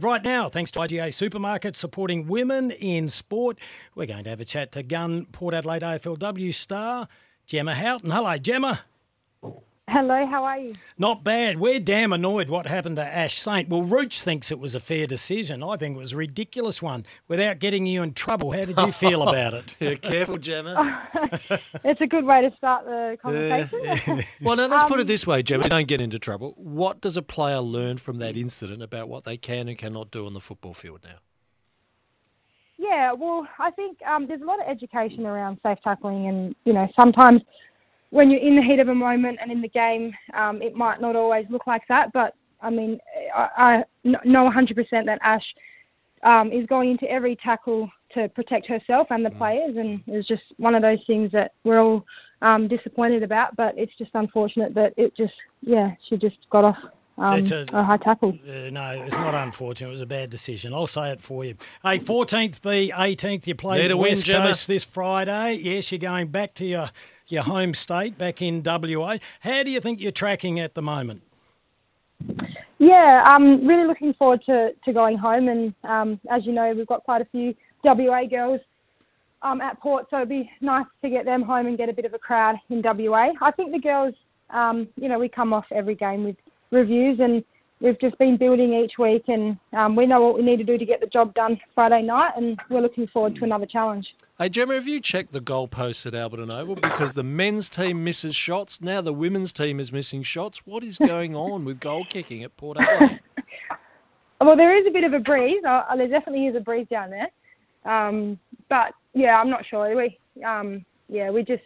Right now, thanks to IGA Supermarket supporting women in sport, we're going to have a chat to Gun Port Adelaide AFLW star Gemma Houghton. Hello, Gemma. Hello, how are you? Not bad. We're damn annoyed what happened to Ash Saint. Well, Rooch thinks it was a fair decision. I think it was a ridiculous one without getting you in trouble. How did you feel about it? yeah, careful, Gemma. it's a good way to start the conversation. well, now let's um, put it this way, Gemma. Don't get into trouble. What does a player learn from that incident about what they can and cannot do on the football field now? Yeah, well, I think um, there's a lot of education around safe tackling, and you know, sometimes when you're in the heat of a moment and in the game, um, it might not always look like that. But I mean, I, I know 100% that Ash um, is going into every tackle to protect herself and the mm. players, and it was just one of those things that we're all um, disappointed about. But it's just unfortunate that it just, yeah, she just got off um, a, a, high tackle. Uh, no, it's not unfortunate. It was a bad decision. I'll say it for you. Hey, 14th B, 18th, you play the West win, Coast this Friday. Yes, you're going back to your your home state back in WA. How do you think you're tracking at the moment? Yeah, I'm really looking forward to, to going home. And um, as you know, we've got quite a few WA girls um, at Port, so it'd be nice to get them home and get a bit of a crowd in WA. I think the girls, um, you know, we come off every game with reviews and we've just been building each week and um, we know what we need to do to get the job done Friday night and we're looking forward to another challenge. Hey, Gemma, have you checked the goalposts at Alberton Oval? Because the men's team misses shots. Now the women's team is missing shots. What is going on with goal kicking at Port Adelaide? well, there is a bit of a breeze. Uh, there definitely is a breeze down there. Um, but, yeah, I'm not sure. We, um, yeah, we just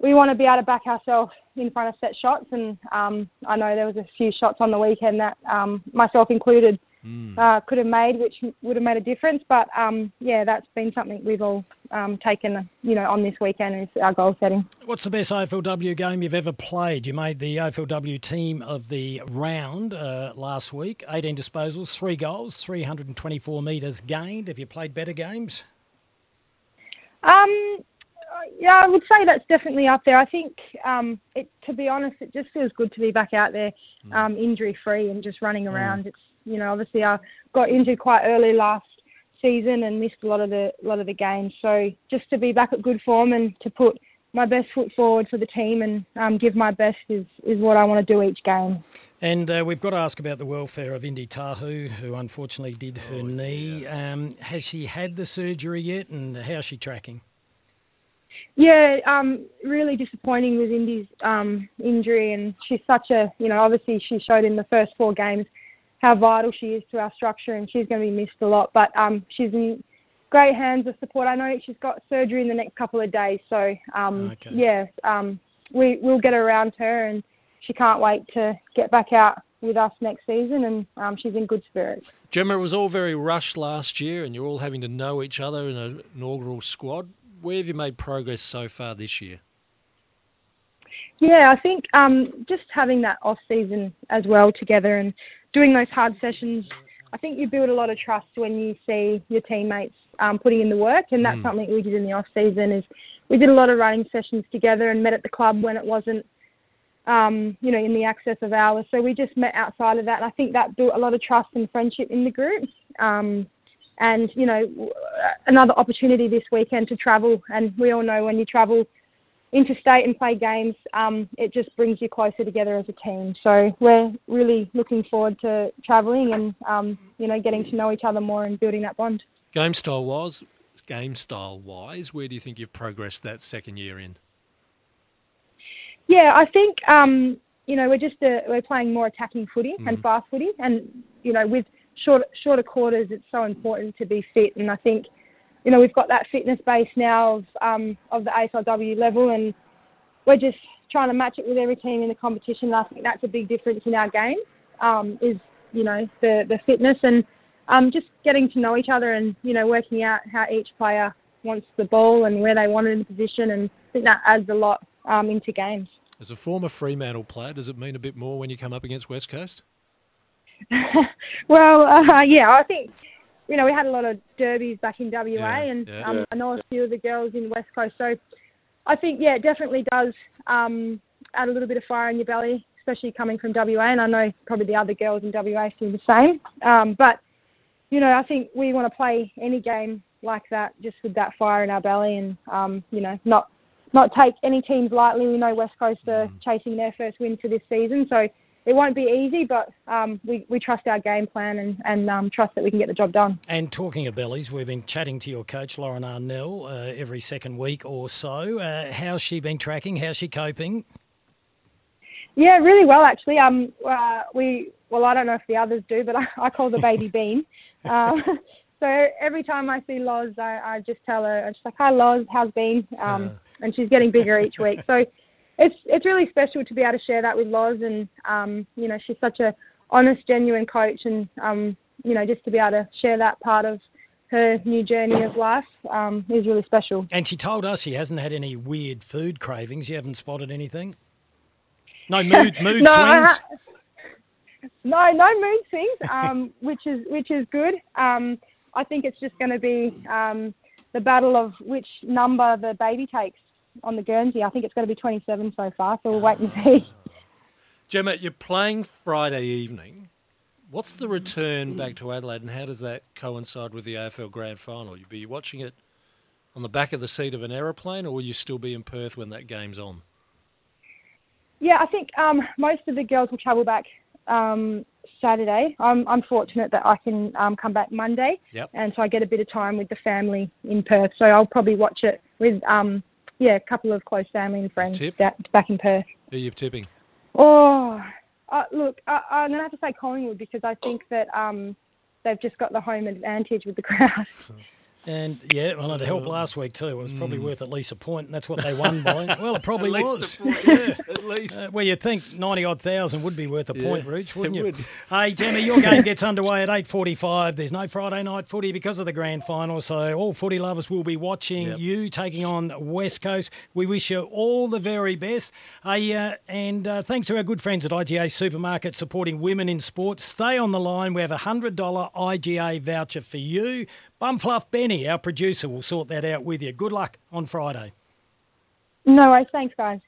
we want to be able to back ourselves in front of set shots. And um, I know there was a few shots on the weekend that um, myself included mm. uh, could have made, which would have made a difference. But um, yeah, that's been something we've all um, taken, you know, on this weekend is our goal setting. What's the best AFLW game you've ever played? You made the AFLW team of the round uh, last week. 18 disposals, three goals, 324 metres gained. Have you played better games? Um, yeah, I would say that's definitely up there. I think, um, it, to be honest, it just feels good to be back out there, mm. um, injury free and just running mm. around. Mm. It's you know, obviously I got injured quite early last season and missed a lot of the lot of the games. So just to be back at good form and to put my best foot forward for the team and um, give my best is, is what I want to do each game. And uh, we've got to ask about the welfare of Indy Tahau, who unfortunately did her oh, knee. Yeah. Um, has she had the surgery yet, and how's she tracking? Yeah, um, really disappointing with Indy's um, injury, and she's such a, you know, obviously she showed in the first four games how vital she is to our structure, and she's going to be missed a lot. But um, she's in great hands of support. I know she's got surgery in the next couple of days, so um, okay. yeah, um, we we'll get around her, and she can't wait to get back out with us next season, and um, she's in good spirits. Gemma, it was all very rushed last year, and you're all having to know each other in an inaugural squad. Where have you made progress so far this year? Yeah, I think um, just having that off season as well together and doing those hard sessions, I think you build a lot of trust when you see your teammates um, putting in the work, and that's mm. something we did in the off season. Is we did a lot of running sessions together and met at the club when it wasn't, um, you know, in the access of hours. So we just met outside of that, and I think that built a lot of trust and friendship in the group. Um, and you know, another opportunity this weekend to travel, and we all know when you travel interstate and play games, um, it just brings you closer together as a team. So we're really looking forward to travelling and um, you know getting to know each other more and building that bond. Game style wise, game style wise, where do you think you've progressed that second year in? Yeah, I think um, you know we're just a, we're playing more attacking footy mm. and fast footy, and you know with short, shorter quarters, it's so important to be fit, and I think you know, we've got that fitness base now of um, of the AFLW level, and we're just trying to match it with every team in the competition. And I think that's a big difference in our game. Um, is you know the the fitness, and um, just getting to know each other and you know working out how each player wants the ball and where they want it in position, and I think that adds a lot um, into games. As a former Fremantle player, does it mean a bit more when you come up against West Coast? well, uh, yeah, I think you know we had a lot of derbies back in WA, Yeah, and yeah. um, I know a few of the girls in West Coast. So I think yeah, it definitely does um, add a little bit of fire in your belly, especially coming from WA. And I know probably the other girls in WA feel the same. Um, but you know, I think we want to play any game like that, just with that fire in our belly, and um, you know, not not take any teams lightly. We know West Coast are chasing their first win for this season, so it won't be easy. But um, we we trust our game plan and and um, trust that we can get the job done. And talking of bellies, we've been chatting to your coach, Lauren Arnell, uh, every second week or so. Uh, how's she been tracking? How's she coping? Yeah, really well actually. Um, uh, we well, I don't know if the others do, but I, I call the baby Bean. Um, so every time I see Loz, I, I just tell her, I'm just like, "Hi, Loz, how's Bean?" Um, and she's getting bigger each week. So it's it's really special to be able to share that with Loz, and um, you know, she's such a honest, genuine coach, and um, you know, just to be able to share that part of her new journey of life um, is really special. And she told us she hasn't had any weird food cravings. You haven't spotted anything? No mood mood No, swings? ha- No, no mood swings, um, which is which is good. Um, I think it's just going to be um, the battle of which number the baby takes on the Guernsey. I think it's going to be 27 so far, so we'll wait and see. Gemma, you're playing Friday evening. What's the return back to Adelaide, and how does that coincide with the AFL Grand Final? You'll be watching it on the back of the seat of an aeroplane, or will you still be in Perth when that game's on? Yeah, I think um, most of the girls will travel back um, Saturday. I'm, I'm fortunate that I can um, come back Monday, Yep. and so I get a bit of time with the family in Perth. So I'll probably watch it with um, yeah a couple of close family and friends Tip? da- back in Perth. Who are you tipping? Oh, uh, look, I, I'm gonna have to say Collingwood because I think that um, they've just got the home advantage with the crowd. And yeah, well, it helped last week too. It was probably worth at least a point, and that's what they won by. Well, it probably At was. yeah, at least. Uh, well, you'd think ninety odd thousand would be worth a point, Rooch, wouldn't it you? would. Hey, Gemma, your game gets underway at eight forty-five. There's no Friday night footy because of the grand final, so all footy lovers will be watching Yep. you taking on West Coast. We wish you all the very best. Hey, uh, and uh, thanks to our good friends at IGA Supermarket supporting women in sports. Stay on the line. We have a hundred dollar IGA voucher for you. Bumfluff Benny, our producer, will sort that out with you. Good luck on Friday. no worries, thanks guys.